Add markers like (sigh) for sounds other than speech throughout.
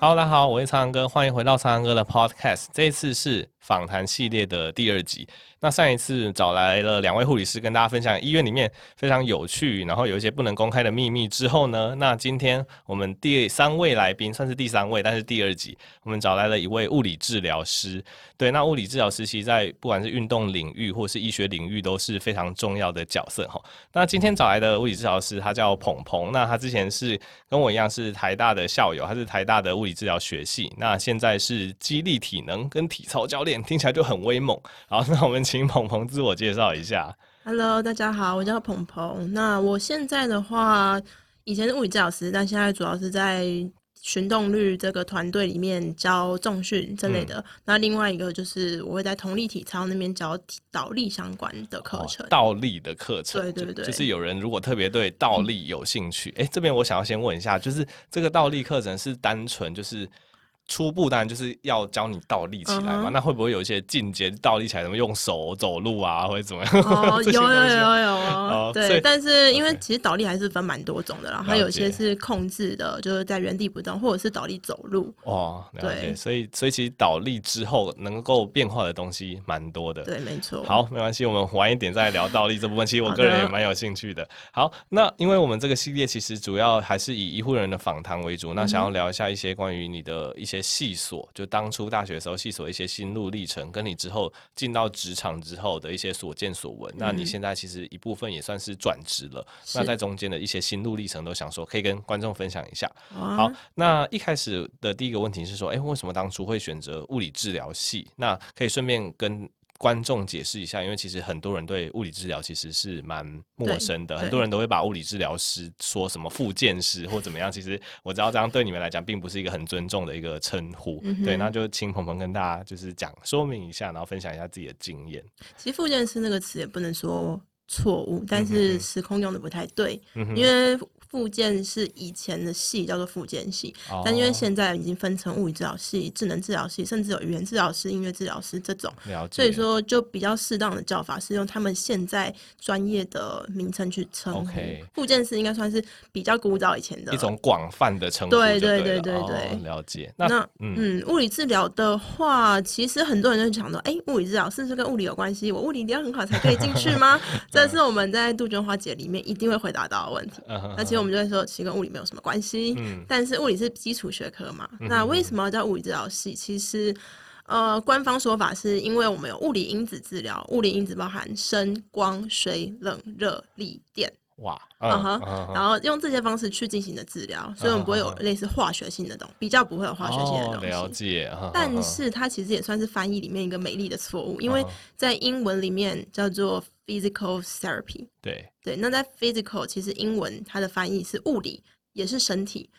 Hello，大家好，我是苍狼哥，欢迎回到苍狼哥的 Podcast。这一次是访谈系列的第二集。那上一次找来了两位护理师跟大家分享医院里面非常有趣，然后有一些不能公开的秘密之后呢，那今天我们第三位来宾算是第三位，但是第二集我们找来了一位物理治疗师。对，那物理治疗师其实在不管是运动领域或是医学领域都是非常重要的角色哈。那今天找来的物理治疗师他叫鹏鹏，那他之前是跟我一样是台大的校友，他是台大的物理治疗学系，那现在是肌力体能跟体操教练，听起来就很威猛。好，(laughs) 那我们。请鹏鹏自我介绍一下。Hello，大家好，我叫鹏鹏。那我现在的话，以前是物理治疗师，但现在主要是在循动率这个团队里面教重训之类的。嗯、那另外一个就是我会在同力体操那边教倒立相关的课程。哦、倒立的课程，对对对，就，就是有人如果特别对倒立有兴趣，哎、这边我想要先问一下，就是这个倒立课程是单纯就是。初步当然就是要教你倒立起来嘛，uh huh. 那会不会有一些进阶倒立起来，什么用手走路啊，或者怎么样？(laughs) 哦、oh, 有有有有哦，对，但是因为其实倒立还是分蛮多种的啦，它有些是控制的，就是在原地不动，或者是倒立走路。哦。对，所以所以其实倒立之后能够变化的东西蛮多的。对，没错。好，没关系，我们晚一点再聊倒立这部分。其实 (laughs) 我个人也蛮有兴趣的。好，的好，那因为我们这个系列其实主要还是以医护人的访谈为主，那想要聊一下一些关于你的一些。细琐就当初大学的时候细琐一些心路历程，跟你之后进到职场之后的一些所见所闻。嗯、那你现在其实一部分也算是转职了。那在中间的一些心路历程，都想说可以跟观众分享一下。啊、好，那一开始的第一个问题是说，哎、欸，为什么当初会选择物理治疗系？那可以顺便跟。观众解释一下，因为其实很多人对物理治疗其实是蛮陌生的，很多人都会把物理治疗师说什么复健师或怎么样。其实我知道这样对你们来讲并不是一个很尊重的一个称呼。嗯、对，那就请鹏鹏跟大家就是讲说明一下，然后分享一下自己的经验。其实复健师那个词也不能说错误，但是时空用的不太对，嗯、因为。复健是以前的系叫做复健系，哦、但因为现在已经分成物理治疗系、智能治疗系，甚至有语言治疗师、音乐治疗师这种，了解。所以说就比较适当的叫法是用他们现在专业的名称去称呼。复 Okay 健师应该算是比较古早以前的一种广泛的称呼对。对对对对对，哦、了解。那，那嗯，嗯，物理治疗的话，其实很多人就想到，哎、欸，物理治疗是不是跟物理有关系？我物理一定要很好才可以进去吗？(laughs) 这是我们在杜鹃花节里面一定会回答到的问题。而且我们就会说，其实跟物理没有什么关系。嗯，但是物理是基础学科嘛。嗯、那为什么要叫物理治疗系？其实，呃，官方说法是因为我们有物理因子治疗，物理因子包含声、光、水、冷、热、力、电。哇，嗯哼，然后用这些方式去进行的治疗，所以我们不会有类似化学性的东西，比较不会有化学性的东西。了解。但是它其实也算是翻译里面一个美丽的错误，因为在英文里面叫做 physical therapy。对对，那在 physical 其实英文它的翻译是物理，也是身体。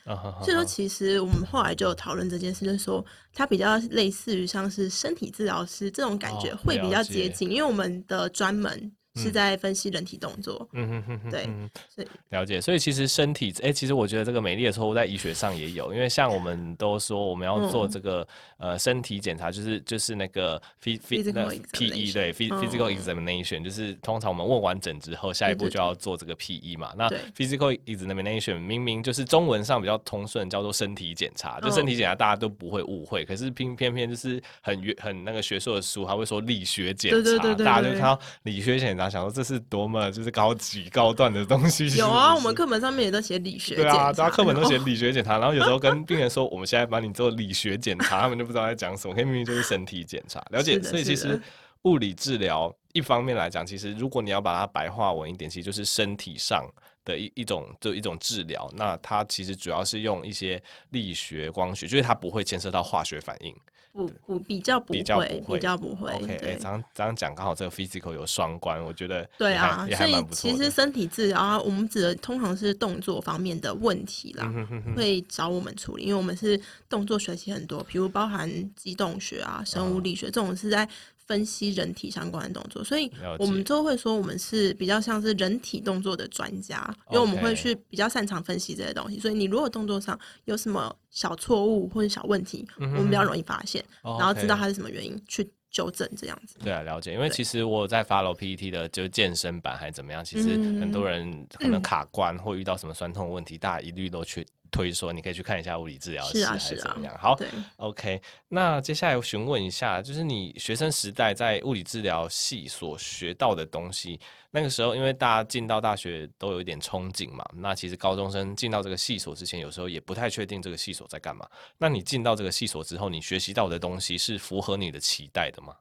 所以说，其实我们后来就有讨论这件事，就是说它比较类似于像是身体治疗师这种感觉会比较接近，因为我们的专门。是在分析人体动作，嗯哼哼哼，对，是了解。所以其实身体，哎、欸，其实我觉得这个美丽的错误在医学上也有，因为像我们都说我们要做这个、嗯、呃身体检查，就是就是那个 physical PE 对 physical examination，、嗯、就是通常我们问完诊之后，下一步就要做这个 PE 嘛。那 physical examination 明明就是中文上比较通顺，叫做身体检查，就身体检查大家都不会误会，可是偏偏偏就是很很那个学术的书，他会说理学检查，对对对对对，大家就看到理学检查。想说这是多么就是高级高段的东西。有啊，我们课本上面也都写理学。对啊，大家课本都写理学检查，然后有时候跟病人说，(laughs) 我们现在帮你做理学检查，他们就不知道在讲什么。可以明明就是身体检查，了解。所以其实物理治疗一方面来讲，其实如果你要把它白话文一点，其实就是身体上的一一种就一种治疗。那它其实主要是用一些力学、光学，就是它不会牵涉到化学反应。不不比较不会，比较不会，比较不会。OK，哎，这样这样讲刚好这个 physical 有双关，我觉得对啊，所以其实身体治疗啊，我们指的通常是动作方面的问题啦，会找我们处理，因为我们是动作学习很多，比如包含机动学啊、生物力学这种是在。分析人体相关的动作，所以我们都会说我们是比较像是人体动作的专家，因为我们会去比较擅长分析这些东西。所以你如果动作上有什么小错误或者小问题，我们比较容易发现，然后知道它是什么原因去纠正这样子。对啊，了解。因为其实我在 follow PET 的，就是健身版还是怎么样，其实很多人可能卡关或遇到什么酸痛问题，大家一律都去推说你可以去看一下物理治疗师，还是怎么样？好，OK。那接下来询问一下，就是你学生时代在物理治疗系所学到的东西，那个时候因为大家进到大学都有一点憧憬嘛，那其实高中生进到这个系所之前，有时候也不太确定这个系所在干嘛。那你进到这个系所之后，你学习到的东西是符合你的期待的吗？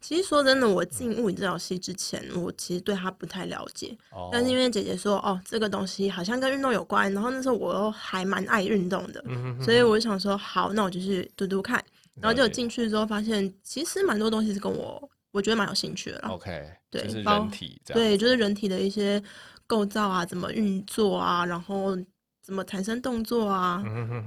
其实说真的，我进物理治疗系之前，我其实对他不太了解。哦、但是因为姐姐说，哦，这个东西好像跟运动有关，然后那时候我又还蛮爱运动的，嗯、所以我就想说，好，那我就去读读看。然后就进去之后，发现其实蛮多东西是跟我我觉得蛮有兴趣的。OK，对，就是人体这样，对，就是人体的一些构造啊，怎么运作啊，然后。怎么产生动作啊？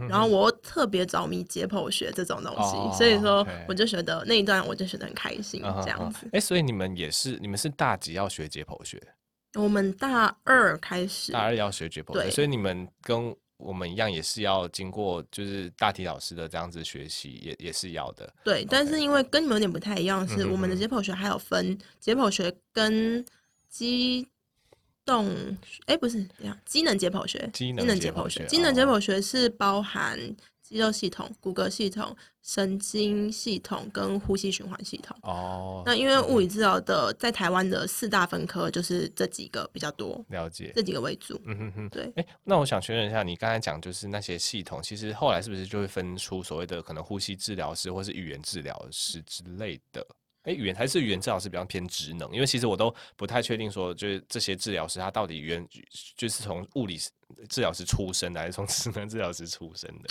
然后我特别着迷解剖学这种东西，哦、所以说我就觉得那一段我就学得很开心，这样子。哎、哦，所以你们也是，你们是大几要学解剖学？我们大二开始，大二要学解剖学，所以你们跟我们一样，也是要经过就是大体老师的这样子学习，也也是要的。对但是因为跟你们有点不太一样，是我们的解剖学还有分解剖学跟机。动，哎、欸，不是这样，机能解剖学，机能解剖学，机能解剖学是包含肌肉系统、骨骼系统、神经系统跟呼吸循环系统。哦，那因为物理治疗的在台湾的四大分科就是这几个比较多，了解这几个为主。嗯哼哼，对。哎、欸，那我想确认一下，你刚才讲就是那些系统，其实后来是不是就会分出所谓的可能呼吸治疗师或是语言治疗师之类的？哎，语言还是语言治疗师比较偏职能，因为其实我都不太确定说，就是这些治疗师他到底原就是从物理治疗师出身的，还是从职能治疗师出身的？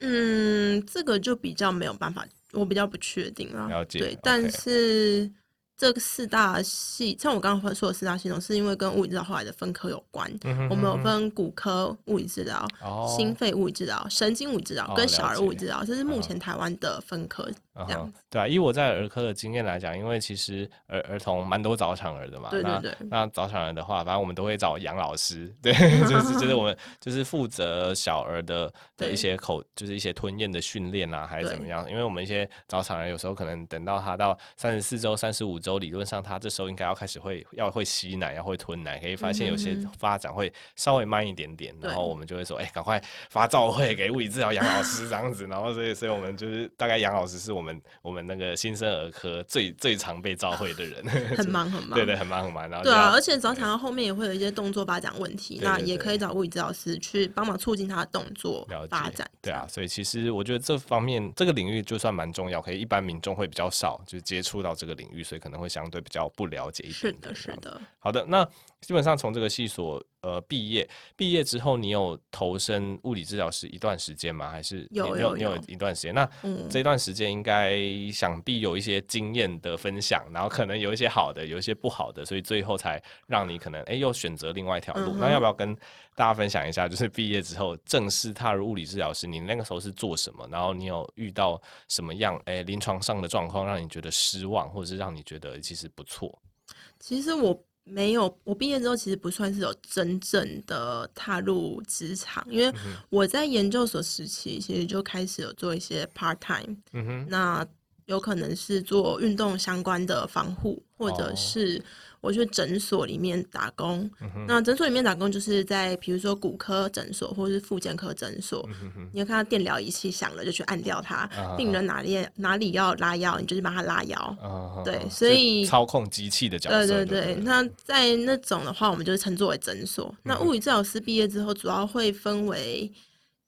嗯，这个就比较没有办法，我比较不确定啊。了解，对但是。这个四大系，像我刚刚说的四大系统，是因为跟物理治疗后来的分科有关。嗯、哼哼我们有分骨科物理治疗、哦、心肺物理治疗、神经物理治疗跟小儿物理治疗，哦、这是目前台湾的分科。这样子，对啊，以我在儿科的经验来讲，因为其实儿儿童蛮多早产儿的嘛。对对对。那，那早产儿的话，反正我们都会找杨老师，(laughs) 对，就是就是我们就是负责小儿的的一些口，就是一些吞咽的训练啊，还是怎么样？因为我们一些早产儿有时候可能等到他到三十四周、三十五周。理论上，他这时候应该要开始会要会吸奶，要会吞奶，可以发现有些发展会稍微慢一点点。嗯、然后我们就会说，哎对，赶、欸、快发照会给物理治疗杨老师这样子。然后所以，所以我们就是大概杨老师是我们我们那个新生儿科最最常被召会的人，很忙 (laughs) 很忙，对对，很忙很忙。然后对啊，而且早产到后面也会有一些动作发展问题，那也可以找物理治疗师去帮忙促进他的动作发展。对啊，所以其实我觉得这方面这个领域就算蛮重要，可以一般民众会比较少就是接触到这个领域，所以可能会相对比较。不了解一点，是的，是的。好的，那基本上从这个系所呃毕业，毕业之后你有投身物理治疗师一段时间吗？还是有有你有一段时间？那这段时间应该想必有一些经验的分享，然后可能有一些好的，有一些不好的，所以最后才让你可能哎又选择另外一条路。嗯、那要不要跟大家分享一下？就是毕业之后正式踏入物理治疗师，你那个时候是做什么？然后你有遇到什么样哎临床上的状况，让你觉得失望，或者是让你觉得其实不错？其实我没有，我毕业之后其实不算是有真正的踏入职场，因为我在研究所时期其实就开始有做一些 part time，嗯哼，那有可能是做运动相关的防护，或者是。哦我去诊所里面打工，嗯、那诊所里面打工就是在比如说骨科诊所或者是复健科诊所，嗯、你要看到电疗仪器响了就去按掉它，病人哪里哪里要拉药，你就去帮他拉药，对，所以操控机器的角色，对对对。那在那种的话，我们就称作为诊所。嗯、那物理治疗师毕业之后，主要会分为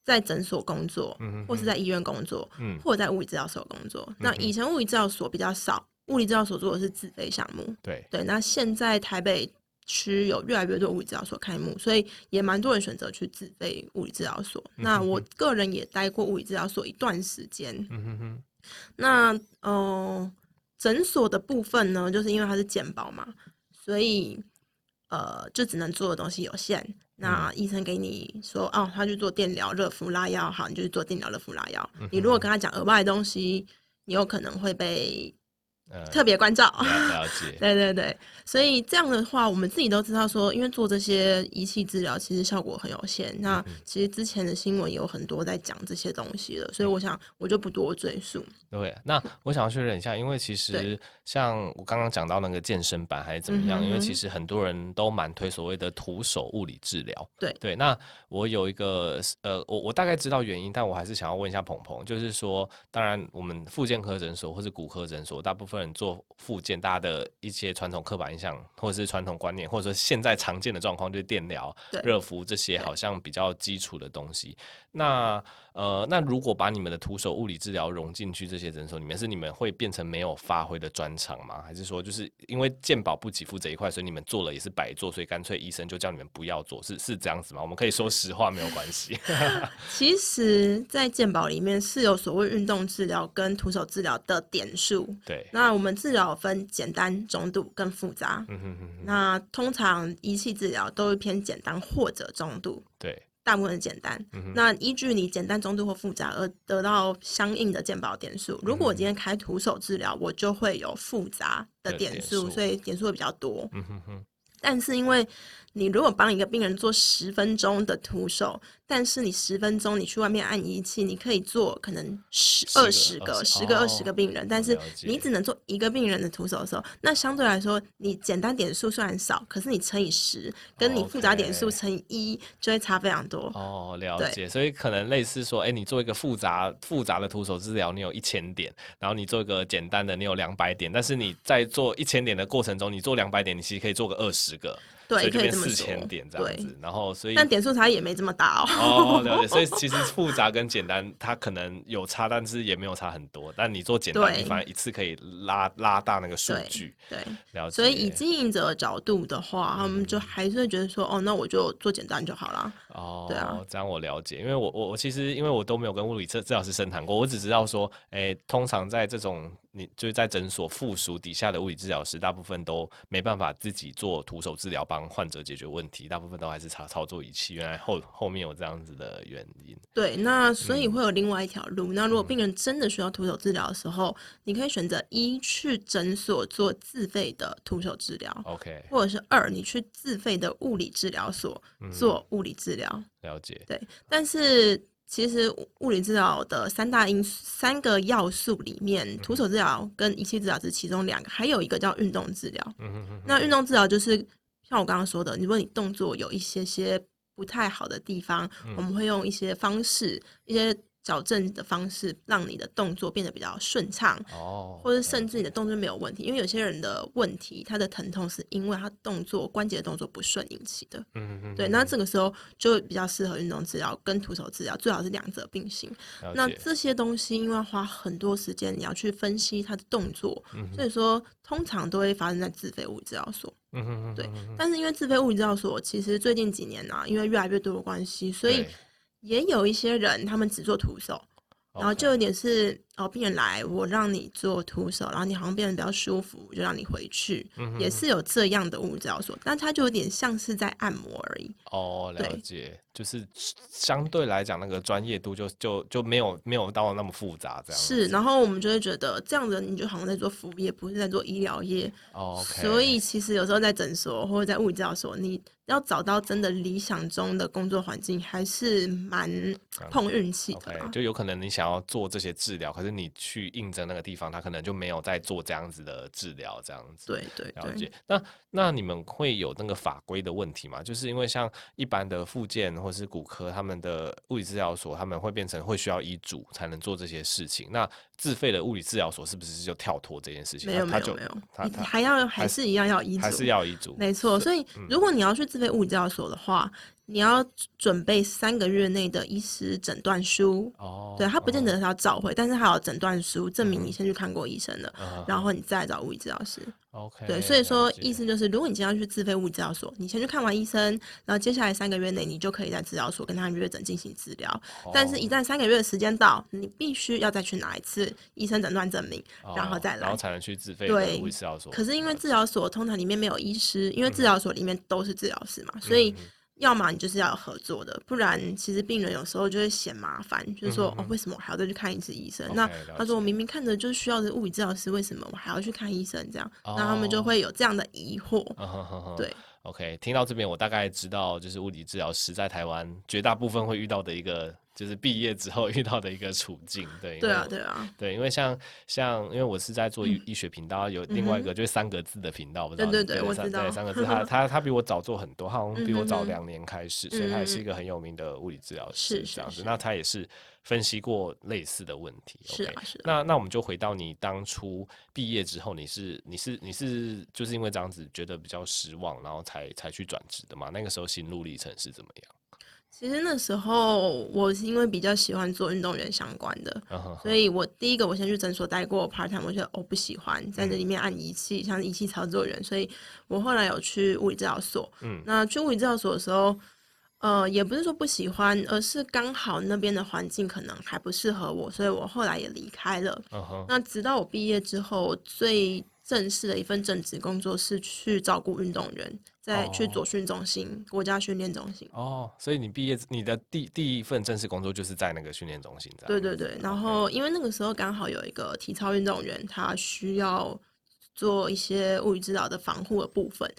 在诊所工作，嗯、或是在医院工作，嗯、或者在物理治疗所工作。嗯、那以前物理治疗所比较少。物理治疗所做的是自费项目，对对。那现在台北区有越来越多物理治疗所开幕，所以也蛮多人选择去自费物理治疗所。嗯、哼哼那我个人也待过物理治疗所一段时间。嗯哼哼。那呃，诊所的部分呢，就是因为它是健保嘛，所以呃，就只能做的东西有限。那医生给你说，哦，他去做电疗、热敷、拉药，好，你就去做电疗、热敷、拉药。你如果跟他讲额外的东西，你有可能会被。特别关照。了解。(laughs) 对对对，所以这样的话，我们自己都知道说，因为做这些仪器治疗其实效果很有限。那其实之前的新闻有很多在讲这些东西了，所以我想我就不多赘述。对，那我想要确认一下，因为其实像我刚刚讲到那个健身版还是怎么样，因为其实很多人都蛮推所谓的徒手物理治疗。对对，那我有一个呃，我我大概知道原因，但我还是想要问一下鹏鹏，就是说，当然我们复健科诊所或是骨科诊所，大部分人做复健，大家的一些传统刻板印象或者是传统观念，或者说现在常见的状况，就是电疗、热敷这些好像比较基础的东西。那呃，那如果把你们的徒手物理治疗融进去这些诊所里面，是你们会变成没有发挥的专长吗？还是说，就是因为健保不给付这一块，所以你们做了也是白做，所以干脆医生就叫你们不要做，是是这样子吗？我们可以说实话，没有关系。(laughs) 其实，在健保里面是有所谓运动治疗跟徒手治疗的点数。对。那我们治疗分简单、中度跟复杂。嗯哼哼。那通常仪器治疗都是偏简单或者中度。对。大部分简单，嗯、那依据你简单、中度或复杂而得到相应的鉴保点数。如果我今天开徒手治疗，我就会有复杂的点数，所以点数会比较多。嗯哼哼。但是因为你如果帮一个病人做十分钟的徒手，但是你十分钟你去外面按仪器，你可以做可能十二十个、十个二十个病人，但是你只能做一个病人的徒手的时候，那相对来说，你简单点数虽然少，可是你乘以十，跟你复杂点数乘以一就会差非常多。哦，了解。所以可能类似说，哎，你做一个复杂复杂的徒手治疗，你有一千点，然后你做一个简单的，你有两百点，但是你在做一千点的过程中，你做两百点，你其实可以做个二十个。对，可以这么说。四千点这样子，然后所以但点数差也没这么大哦。哦，了解。所以 (laughs) 其实复杂跟简单，它可能有差，但是也没有差很多。但你做简单，你反而一次可以拉拉大那个数据。对，了解。所以以经营者的角度的话，他们就还是会觉得说，哦，那我就做简单就好了。哦，对啊，这样我了解。因为我我我其实因为我都没有跟物理治治疗师深谈过，我只知道说，哎，通常在这种。你就是在诊所附属底下的物理治疗师，大部分都没办法自己做徒手治疗帮患者解决问题，大部分都还是操操作仪器。原来后后面有这样子的原因。对，那所以会有另外一条路。嗯、那如果病人真的需要徒手治疗的时候，嗯、你可以选择一去诊所做自费的徒手治疗，OK，或者是二你去自费的物理治疗所做物理治疗。嗯、了解。对，但是。其实物理治疗的三大因三个要素里面，徒手治疗跟仪器治疗是其中两个，还有一个叫运动治疗。那运动治疗就是像我刚刚说的，如果你动作有一些些不太好的地方，我们会用一些方式，一些。矫正的方式让你的动作变得比较顺畅，哦，或者甚至你的动作没有问题，因为有些人的问题，他的疼痛是因为他动作关节的动作不顺引起的，嗯嗯，对，那这个时候就比较适合运动治疗跟徒手治疗，最好是两者并行。那这些东西因为要花很多时间，你要去分析他的动作，所以说通常都会发生在自费物理治疗所，嗯嗯对。但是因为自费物理治疗所其实最近几年呢、啊，因为越来越多的关系，所以。也有一些人，他们只做徒手.然后就有点是哦，病人来，我让你做徒手，然后你好像变得比较舒服，就让你回去，嗯、也是有这样的物理治疗所，但它就有点像是在按摩而已。哦，了解。就是相对来讲，那个专业度就就就没有没有到那么复杂这样。是，然后我们就会觉得这样子，你就好像在做服务业，不是在做医疗业。Oh, okay. 所以其实有时候在诊所或者在物理治疗所，你要找到真的理想中的工作环境，还是蛮碰运气的。Okay. 就有可能你想要做这些治疗，可是你去应征那个地方，他可能就没有在做这样子的治疗，这样子。对对对。了解。那那你们会有那个法规的问题吗？就是因为像一般的附件。或是骨科，他们的物理治疗所，他们会变成会需要医嘱才能做这些事情。那自费的物理治疗所是不是就跳脱这件事情？没有，没有，没有，他还要还是一样要医嘱，还是要医嘱。没错，所以如果你要去自费物理治疗所的话，你要准备三个月内的医师诊断书。哦，对，他不见得是要召回，但是还有诊断书证明你先去看过医生了，然后你再找物理治疗师。OK，对，所以说意思就是，如果你今天要去自费物理治疗所，你先去看完医生，然后接下来三个月内，你就可以在治疗所跟他约诊进行治疗。Oh. 但是，一旦三个月的时间到，你必须要再去拿一次医生诊断证明，oh. 然后再来，然后才能去自费的物理治疗所。可是因为治疗所通常里面没有医师，因为治疗所里面都是治疗师嘛，嗯、所以要么你就是要有合作的，不然其实病人有时候就会嫌麻烦，就是说、嗯、哦，为什么我还要再去看一次医生？Okay, 那他说我明明看着就是需要的物理治疗师，为什么我还要去看医生？这样，那、哦、他们就会有这样的疑惑。哦、对，OK，听到这边我大概知道，就是物理治疗师在台湾绝大部分会遇到的一个。就是毕业之后遇到的一个处境，对对啊，对啊，对，因为像像，因为我是在做医医学频道，有另外一个就是三个字的频道，不知道对对对，我知道，对三个 (laughs) 字，他他他比我早做很多，他好像比我早两年开始，所以他也是一个很有名的物理治疗师，这样子。那他也是分析过类似的问题。是啊，是。那那我们就回到你当初毕业之后，你是你是你是就是因为这样子觉得比较失望，然后才才去转职的嘛？那个时候心路历程是怎么样？其实那时候我是因为比较喜欢做运动员相关的，uh huh. 所以我第一个我先去诊所待过 part time，我觉得我不喜欢在那里面按仪器，嗯、像仪器操作员，所以我后来有去物理治疗所。嗯，那去物理治疗所的时候，呃，也不是说不喜欢，而是刚好那边的环境可能还不适合我，所以我后来也离开了。Uh huh. 那直到我毕业之后，最正式的一份正职工作是去照顾运动员。再去左训中心，oh. 国家训练中心。哦，所以你毕业，你的第第一份正式工作就是在那个训练中心。对对对，然后因为那个时候刚好有一个体操运动员，他需要做一些物理治疗的防护的部分，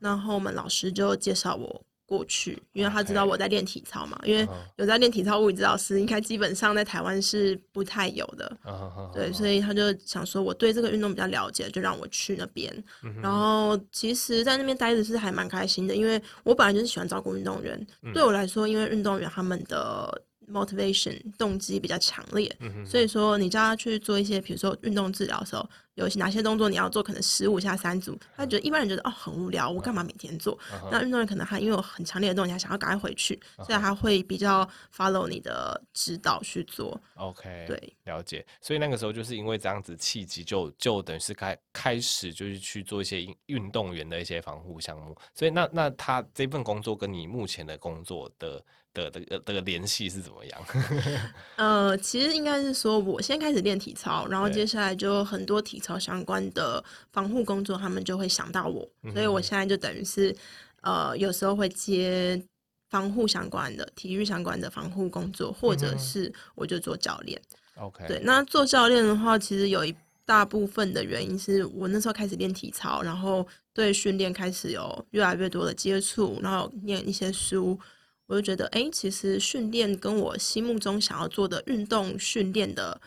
然后我们老师就介绍我。过去，因为他知道我在练体操嘛，因为有在练体操物理治疗师，应该基本上在台湾是不太有的，对，所以他就想说我对这个运动比较了解，就让我去那边。然后其实，在那边待着是还蛮开心的，因为我本来就是喜欢照顾运动员，对我来说，因为运动员他们的。Motivation 动机比较强烈，所以说你叫他去做一些，比如说运动治疗的时候，有哪些动作你要做，可能十五下三组，他觉得一般人觉得哦很无聊，我干嘛每天做？嗯、那运动员可能他因为有很强烈的动机，他想要赶快回去，所以他会比较 follow 你的指导去做。OK，对，了解。所以那个时候就是因为这样子契机，就就等于是开开始就是去做一些运动员的一些防护项目。所以那那他这份工作跟你目前的工作的。的的的的联系是怎么样？(laughs) 呃，其实应该是说，我先开始练体操，然后接下来就很多体操相关的防护工作，他们就会想到我，所以我现在就等于是，呃，有时候会接防护相关的、体育相关的防护工作，或者是我就做教练。OK，对，那做教练的话，其实有一大部分的原因是我那时候开始练体操，然后对训练开始有越来越多的接触，然后念一些书。我就觉得，哎、欸，其实训练跟我心目中想要做的运动训练的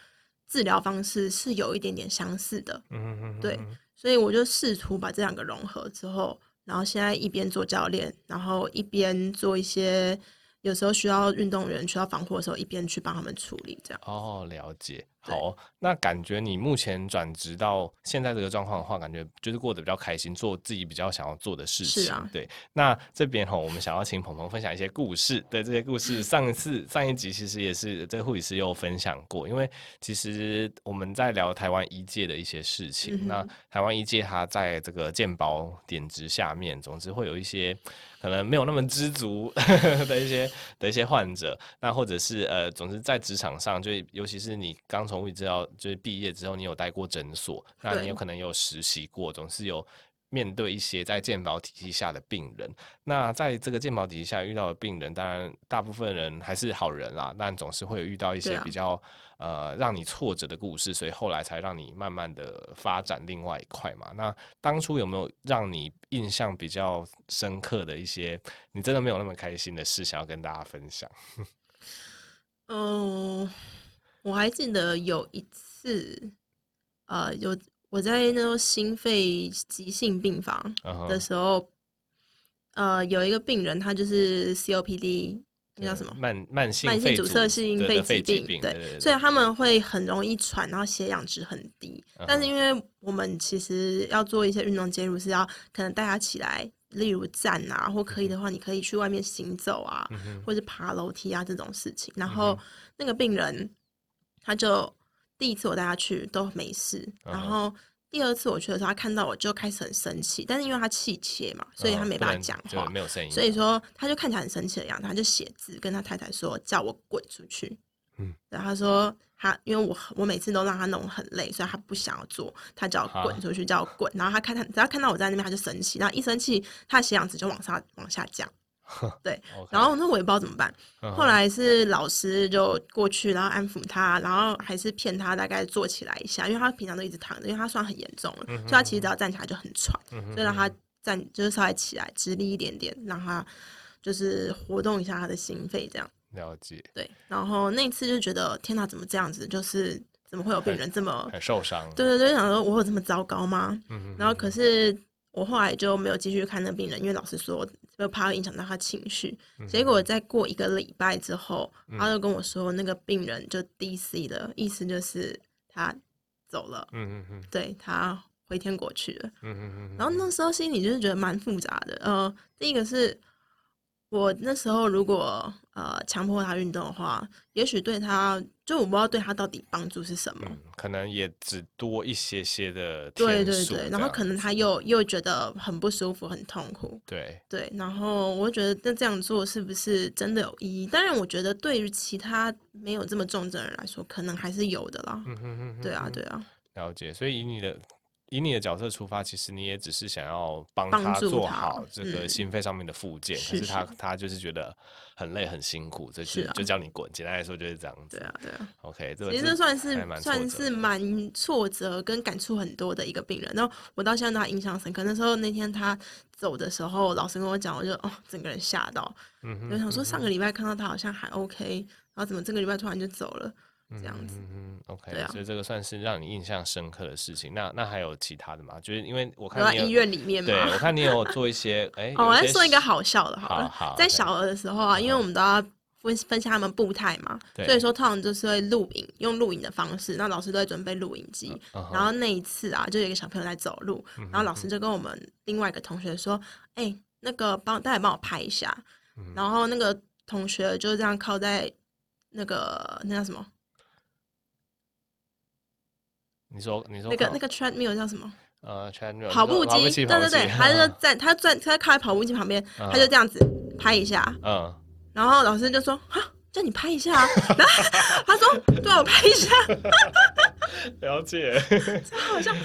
治疗方式是有一点点相似的，嗯嗯嗯，对，所以我就试图把这两个融合之后，然后现在一边做教练，然后一边做一些。有时候需要运动员需要防护的时候，一边去帮他们处理这样。哦，了解。好，那感觉你目前转职到现在这个状况的话，感觉就是过得比较开心，做自己比较想要做的事情。是啊。对。那这边哈，我们想要请鹏鹏分享一些故事。对，这些故事，(laughs) 上一次上一集其实也是这个护理师有分享过，因为其实我们在聊台湾医界的一些事情。嗯、那台湾医界它在这个健保点值下面，总之会有一些。可能没有那么知足 (laughs) 的一些的一些患者，那或者是呃，总之在职场上，就尤其是你刚从物理治疗就是毕业之后，你有待过诊所，那你有可能有实习过，总是有面对一些在健保体系下的病人。那在这个健保体系下遇到的病人，当然大部分人还是好人啦，但总是会有遇到一些比较。呃，让你挫折的故事，所以后来才让你慢慢的发展另外一块嘛。那当初有没有让你印象比较深刻的一些，你真的没有那么开心的事，想要跟大家分享？嗯、呃，我还记得有一次，呃，有我在那个心肺急性病房的时候，uh huh. 呃，有一个病人，他就是 COPD。那叫什么？慢慢性慢性阻塞性肺疾病，对，对，所以他们会很容易喘，然后血氧值很低。但是因为我们其实要做一些运动介入，是要可能带他起来，例如站啊，或可以的话，你可以去外面行走啊，嗯、或者爬楼梯啊这种事情。然后那个病人，他就第一次我带他去都没事，然后。第二次我去的时候，他看到我就开始很生气，但是因为他气切嘛，所以他没办法讲话，哦、没有声音。所以说他就看起来很生气的样子，他就写字跟他太太说叫我滚出去。嗯，然后他说他因为我我每次都让他弄很累，所以他不想要做，他叫我滚出去，叫我滚。然后他看他只要看到我在那边，他就生气，然后一生气，他的血氧值就往上往下降。(laughs) 对，然后那我也不知道怎么办。后来是老师就过去，然后安抚他，然后还是骗他大概坐起来一下，因为他平常都一直躺着，因为他算很严重了，所以他其实只要站起来就很喘，所以让他站就是稍微起来，直立一点点，让他就是活动一下他的心肺，这样。了解。对，然后那次就觉得天哪，怎么这样子？就是怎么会有病人这么很受伤？对对对，想说我有这么糟糕吗？然后可是。我后来就没有继续看那病人，因为老师说就怕会影响到他情绪。嗯、结果再过一个礼拜之后，嗯、他就跟我说，那个病人就 DC 了，意思就是他走了。嗯嗯嗯，对，他回天国去了。嗯嗯嗯。然后那时候心里就是觉得蛮复杂的。呃，第一个是。我那时候如果呃强迫他运动的话，也许对他就我不知道对他到底帮助是什么，嗯，可能也只多一些些的。对对对，然后可能他又又觉得很不舒服、很痛苦。对对，然后我觉得那这样做是不是真的有意义？当然，我觉得对于其他没有这么重症的人来说，可能还是有的啦。嗯哼哼哼。对啊对啊。了解，所以以你的。以你的角色出发，其实你也只是想要帮他做好这个心肺上面的复健，可是他他就是觉得很累很辛苦，这就就叫你滚。简单来说就是这样子。对啊，对啊。OK，这其实这算是算是蛮挫折跟感触很多的一个病人。然后我到现在都还印象深刻。那时候那天他走的时候，老师跟我讲，我就哦整个人吓到。嗯哼。我想说上个礼拜看到他好像还 OK，然后怎么这个礼拜突然就走了？这样子，嗯 OK，所以这个算是让你印象深刻的事情。那那还有其他的吗？就是因为我看你在医院里面嘛，对，我看你有做一些，(laughs) 哎，我来说一个好笑的，好了，在小儿的时候啊，因为我们都要分分享他们步态嘛，所以说通常就是会录影，用录影的方式，那老师都会准备录影机。然后那一次啊，就有一个小朋友在走路，然后老师就跟我们另外一个同学说，哎，那个帮大家帮我拍一下。然后那个同学就这样靠在那个那叫什么？你说，你说那个那个 treadmill 叫什么？呃，treadmill 跑步机，对对对，他就在他站他靠在跑步机旁边，他就这样子拍一下，嗯，然后老师就说，哈，叫你拍一下，然后他说，对，我拍一下。(laughs) (laughs) 了解，超好像。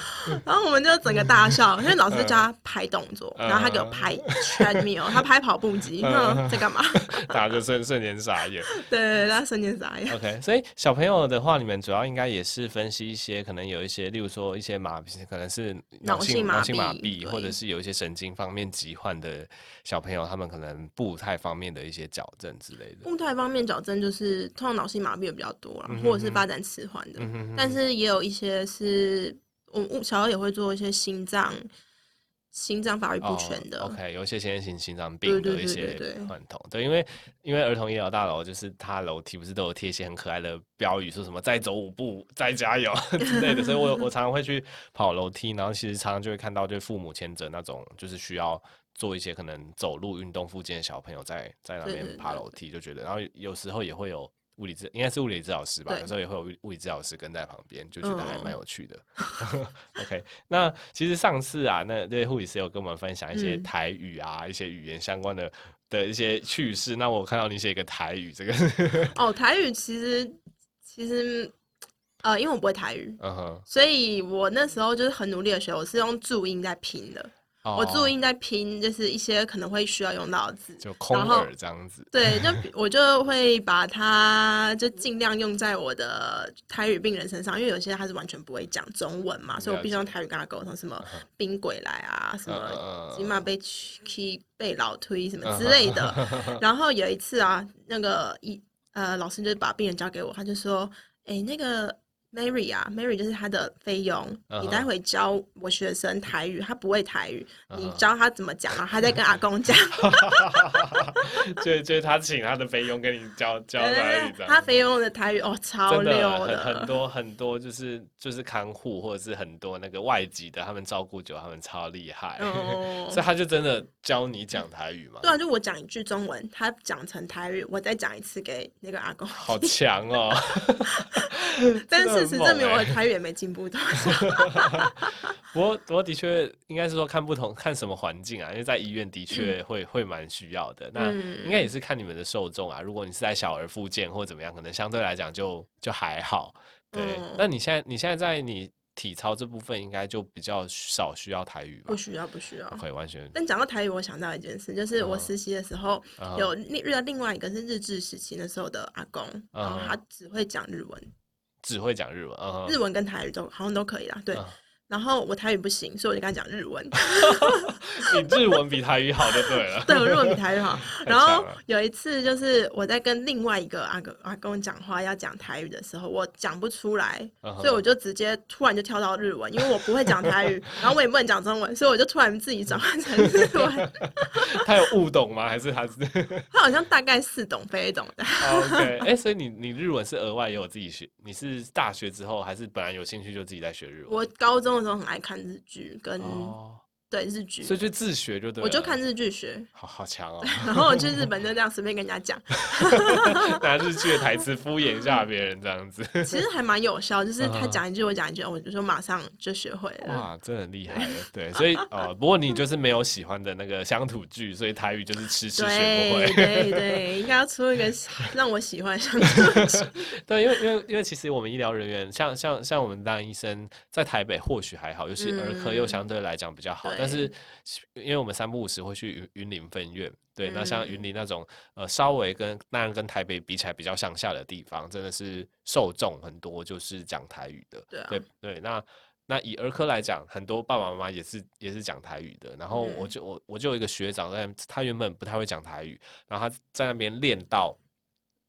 然后我们就整个大笑，因为老师教他拍动作，然后他给我拍 treadmill，他拍跑步机，在干嘛？大家就瞬瞬间傻眼。(laughs) 对对对，他瞬间傻眼。OK，所以小朋友的话，你们主要应该也是分析一些，可能有一些，例如说一些麻痹，可能是脑性脑性麻痹，或者是有一些神经方面疾患的小朋友，他们可能步态方面的一些矫正之类的。步态方面矫正就是通常脑性麻痹的比较多啦，或者是发展迟缓的，但是也。有一些是，我我小时候也会做一些心脏、心脏发育不全的。Oh, OK，有一些先天性心脏病的一些患痛。对，因为因为儿童医疗大楼就是它楼梯不是都有贴一些很可爱的标语，说什么再走五步再加油 (laughs) 之类的，所以我我常常会去跑楼梯，然后其实常常就会看到就父母牵着那种就是需要做一些可能走路运动附近的小朋友在在那边爬楼梯，就觉得，然后有时候也会有。物理治应该是物理治疗师吧，有时候也会有物理治疗师跟在旁边，就觉得还蛮有趣的。嗯、(laughs) OK，那其实上次啊，那对护理师有跟我们分享一些台语啊，嗯、一些语言相关的的一些趣事。那我看到你写一个台语，这个 (laughs) 哦，台语其实其实呃，因为我不会台语，嗯哼，所以我那时候就是很努力的学，我是用注音在拼的。我注音在拼，就是一些可能会需要用到的字，就空耳这样子。对，就 (laughs) 我就会把它就尽量用在我的台语病人身上，因为有些他是完全不会讲中文嘛，所以我必须用台语跟他沟通，什么冰鬼来啊，什么起码被 (laughs) 去被老推什么之类的。然后有一次啊，那个一呃老师就把病人交给我，他就说，哎，那个。Mary 啊，Mary 就是他的菲佣。Uh huh. 你待会教我学生台语，他不会台语，uh huh. 你教他怎么讲，然后他在跟阿公讲。(laughs) 就就是他请他的菲佣跟你教教台语，他菲佣的台语哦，超溜的，的很很多很多，就是就是看护或者是很多那个外籍的，他们照顾久，他们超厉害，oh. (laughs) 所以他就真的教你讲台语嘛？对啊，就我讲一句中文，他讲成台语，我再讲一次给那个阿公。好强哦！(laughs) 但是。事实证明，我的台语也没进步多少。(laughs) 不过，不过的确应该是说看不同，看什么环境啊。因为在医院的确会、嗯、会蛮需要的。那应该也是看你们的受众啊。如果你是在小儿复健或怎么样，可能相对来讲就就还好。对。嗯、那你现在你现在在你体操这部分应该就比较少需要台语吧？不需要，不需要，可以完全。但讲到台语，我想到一件事，就是我实习的时候、uh -huh. 有遇到另外一个是日治时期那时候的阿公，uh -huh. 然后他只会讲日文，只会讲日文，uh. 日文跟台语都好像都可以啦，对。Uh. 然后我台语不行，所以我就跟他讲日文。(laughs) (laughs) 你日文比台语好就对了。对，我日文比台语好。然后有一次就是我在跟另外一个阿哥阿公讲话要讲台语的时候，我讲不出来，uh -huh. 所以我就直接突然就跳到日文，因为我不会讲台语，然后我也不能讲中文，所以我就突然自己转换成日文。(laughs) 他有误懂吗？还是他是？他好像大概似懂非懂的。OK，哎、欸，所以你你日文是额外也有自己学？你是大学之后还是本来有兴趣就自己在学日文？我高中。那时候很爱看日剧，跟、对日剧，所以就自学就对。我就看日剧学，好好强哦。(laughs) 然后我去日本就这样随便跟人家讲，(laughs) 拿日剧的台词敷衍一下别人这样子。(laughs) 其实还蛮有效，就是他讲一句我讲一句，我就说马上就学会了。哇，真的很厉害。对，所以呃，不过你就是没有喜欢的那个乡土剧，所以台语就是迟迟学不会。对对对，应该要出一个让我喜欢乡土剧。对，因为因为因为其实我们医疗人员，像像像我们当医生，在台北或许还好，尤其儿科又相对来讲比较好。嗯、但是因为我们三不五时会去云云林分院，对，嗯、那像云林那种呃稍微跟当然跟台北比起来比较乡下的地方，真的是受众很多就是讲台语的。对、啊、对对，那那以儿科来讲，很多爸爸妈妈也是也是讲台语的。然后我就、嗯、我我就有一个学长在，他原本不太会讲台语，然后他在那边练到。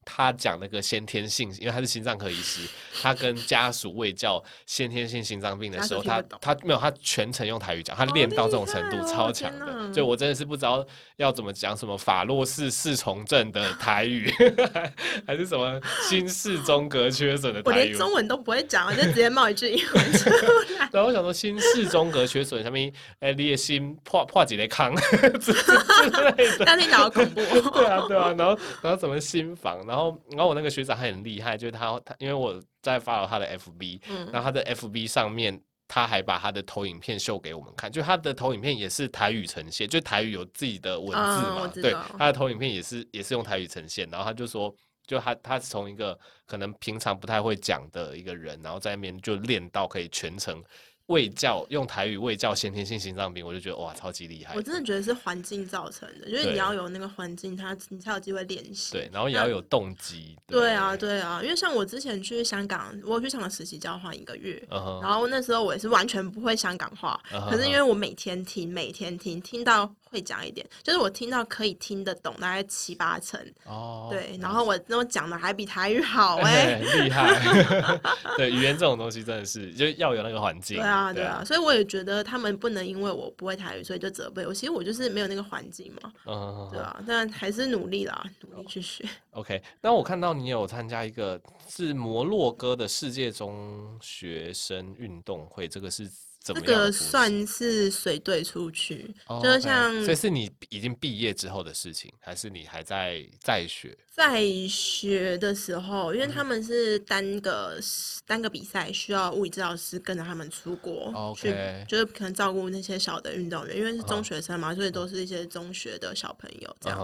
他讲那个先天性，因为他是心脏科医师，(laughs) 他跟家属卫教先天性心脏病的时候，他他没有，他全程用台语讲，他练到这种程度超强的，哦，就我真的是不知道要怎么讲什么法洛氏四重症的台语，(laughs) 还是什么心室中隔缺损的台语，我连中文都不会讲，我就直接冒一句英文出来。然后我想说心室中隔缺损，下面哎，你的心破破几个坑之类的，那听起来好恐怖。(laughs) 对啊，对啊，然后然后什么心房，然后。然后，然后我那个学长还很厉害，就是他他，因为我在 follow 他的 FB，嗯，然后他的 FB 上面他还把他的投影片秀给我们看，就他的投影片也是台语呈现，就台语有自己的文字嘛，哦、对，他的投影片也是也是用台语呈现，然后他就说，就他他是从一个可能平常不太会讲的一个人，然后在那边就练到可以全程。卫教用台语卫教先天性心脏病，我就觉得哇，超级厉害！我真的觉得是环境造成的，就是你要有那个环境，它你才有机会练习。对，然后也要有动机。对啊，对啊，因为像我之前去香港，我去香港实习交换一个月，uh -huh. 然后那时候我也是完全不会香港话，uh -huh. 可是因为我每天听，每天听，听到。会讲一点，就是我听到可以听得懂，大概七八成。哦，对，然后我那我讲的还比台语好 (laughs) 哎、欸，厉害。(laughs) 对，语言这种东西真的是就要有那个环境。对啊，对啊，所以我也觉得他们不能因为我不会台语，所以就责备我。其实我就是没有那个环境嘛。嗯，对啊，但还是努力啦，努力去学。OK，那我看到你有参加一个是摩洛哥的世界中学生运动会，这个是。这个算是随队出去，哦、就是像，所以是你已经毕业之后的事情，还是你还在在学？在学的时候，因为他们是单个、嗯、单个比赛，需要物理治疗师跟着他们出国、哦、去就是可能照顾那些小的运动员，因为是中学生嘛，哦、所以都是一些中学的小朋友这样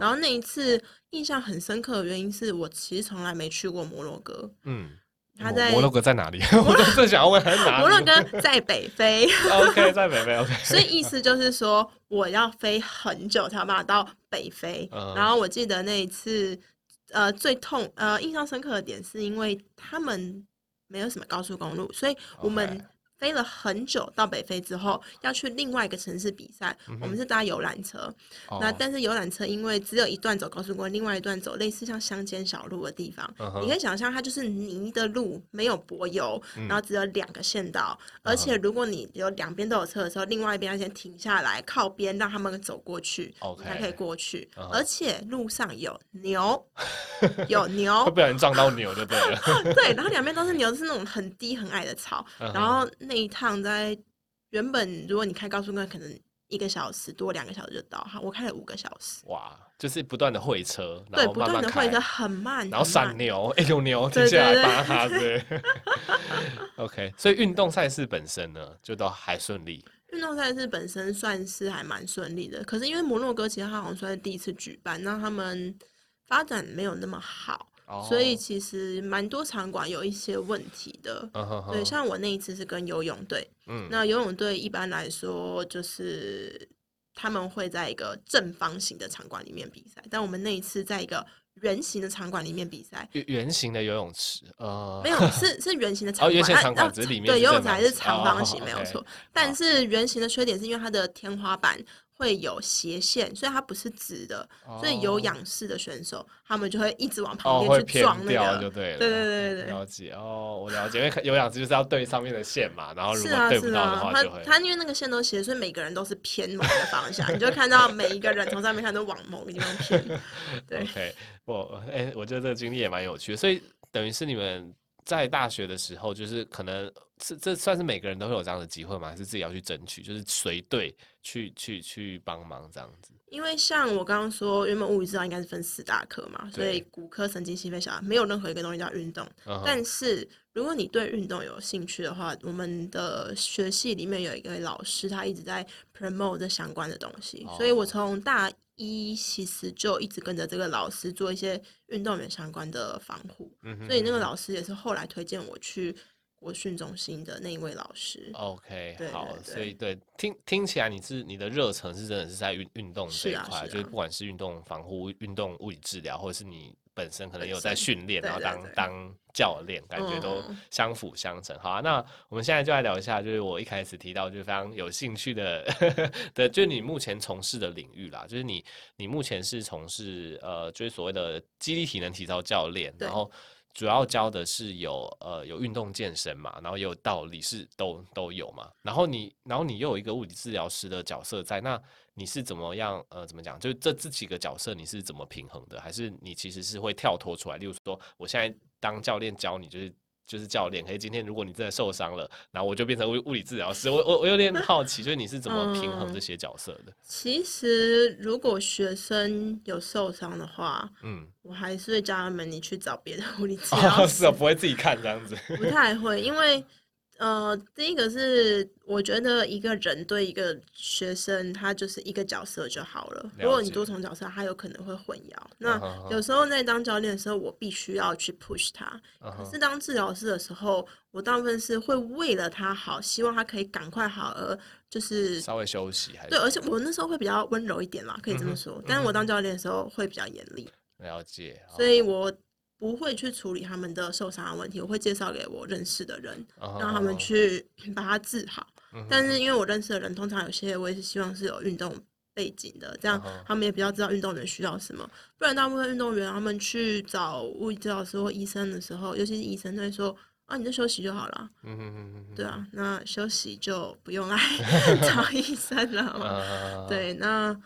然后那一次印象很深刻的原因是我其实从来没去过摩洛哥。嗯。他在摩洛哥在哪里？(laughs) 我正想要问他哪里。摩洛哥在北非。(laughs) OK，在北非。OK。所以意思就是说，我要飞很久才有办法到北非。Uh. 然后我记得那一次，呃，最痛，呃，印象深刻的点是因为他们没有什么高速公路，所以我们。飞了很久到北非之后，要去另外一个城市比赛，嗯。我们是搭游览车，哦，那但是游览车因为只有一段走高速公路，另外一段走类似像乡间小路的地方，嗯。你可以想象它就是泥的路，没有柏油，嗯，然后只有两个线道，嗯。而且如果你有两边都有车的时候，另外一边要先停下来靠边，让他们走过去，你才可以过去。嗯，而且路上有牛，有牛，(laughs) 会不小心撞到牛就对了。(laughs) 对，然后两边都是牛，是那种很低很矮的草，嗯，然后。那一趟在原本，如果你开高速公路，可能一个小时多两个小时就到。哈，我开了五个小时。哇，就是不断的会车，对，不断的会车很慢，然后闪牛，哎、欸，有牛停下来扒它，对。(laughs) OK，所以运动赛事本身呢，就都还顺利。运动赛事本身算是还蛮顺利的，可是因为摩洛哥其实它好像算是第一次举办，那他们发展没有那么好。哦、所以其实蛮多场馆有一些问题的。对，像我那一次是跟游泳队，嗯，那游泳队一般来说就是他们会在一个正方形的场馆里面比赛，但我们那一次在一个。圆形的场馆里面比赛，圆形的游泳池，呃，没有，是是圆形的场馆，哦，圆形场馆只是里面对游泳池还是长方形，哦、没有错。哦、但是圆形的缺点是因为它的天花板。会有斜线，所以它不是直的，哦、所以有仰视的选手，他们就会一直往旁边去撞那个，哦、就对了。对对对对，了解哦，我了解，因为有仰视就是要对上面的线嘛，然后如果对不到的话就会，他他因为那个线都斜，所以每个人都是偏某个方向，你就看到每一个人从上面看都往某个地方偏。(laughs) 对，OK，我哎、欸，我觉得这个经历也蛮有趣的，所以等于是你们在大学的时候，就是可能。是这算是每个人都会有这样的机会吗？还是自己要去争取？就是随队去去去帮忙这样子。因为像我刚刚说，原本物理治疗应该是分四大科嘛，所以骨科、神经、心肺、小儿没有任何一个东西叫运动。Uh huh. 但是如果你对运动有兴趣的话，我们的学系里面有一个老师，他一直在 promote 这相关的东西，uh. 所以我从大一其实就一直跟着这个老师做一些运动员相关的防护。Uh. 所以那个老师也是后来推荐我去。国训中心的那一位老师，OK，对好，所以对听听起来你是你的热忱是真的是在运运动这一块，是啊是啊、就是不管是运动防护、运动物理治疗，或者是你本身可能有在训练，然后当当教练，感觉都相辅相成。嗯、好啊，那我们现在就来聊一下，就是我一开始提到就是非常有兴趣的的，就是你目前从事的领域啦，就是你你目前是从事呃，就是所谓的肌力体能体操教练，然后。主要教的是有呃有运动健身嘛，然后也有道理是都都有嘛。然后你然后你又有一个物理治疗师的角色在，那你是怎么样呃怎么讲？就这这几个角色你是怎么平衡的？还是你其实是会跳脱出来？例如说，我现在当教练教你就是。就是教练，可是今天如果你真的受伤了，然后我就变成物物理治疗师。我我我有点 (laughs) 好奇，就是你是怎么平衡这些角色的？嗯、其实如果学生有受伤的话，嗯，我还是会叫他们你去找别的物理治疗师。哦，是啊，不会自己看这样子。不太会，因为。呃，第一个是我觉得一个人对一个学生，他就是一个角色就好了。了。如果你多重角色，他有可能会混淆。那有时候在当教练的时候，我必须要去 push 他。Uh. 可是当治疗师的时候，我大部分是会为了他好，希望他可以赶快好，而就是稍微休息还是。对，而且我那时候会比较温柔一点啦，可以这么说。Uh. 但是我当教练的时候会比较严厉。了解。所以我。不会去处理他们的受伤的问题，我会介绍给我认识的人，uh. 让他们去把它治好。Uh. 但是因为我认识的人，通常有些我也是希望是有运动背景的，这样他们也比较知道运动员需要什么。不然大部分运动员他们去找物理治疗师或医生的时候，尤其是医生会说啊，你就休息就好了。Uh huh. 对啊，那休息就不用来 (laughs) 找医生了嘛。Uh. 对，那。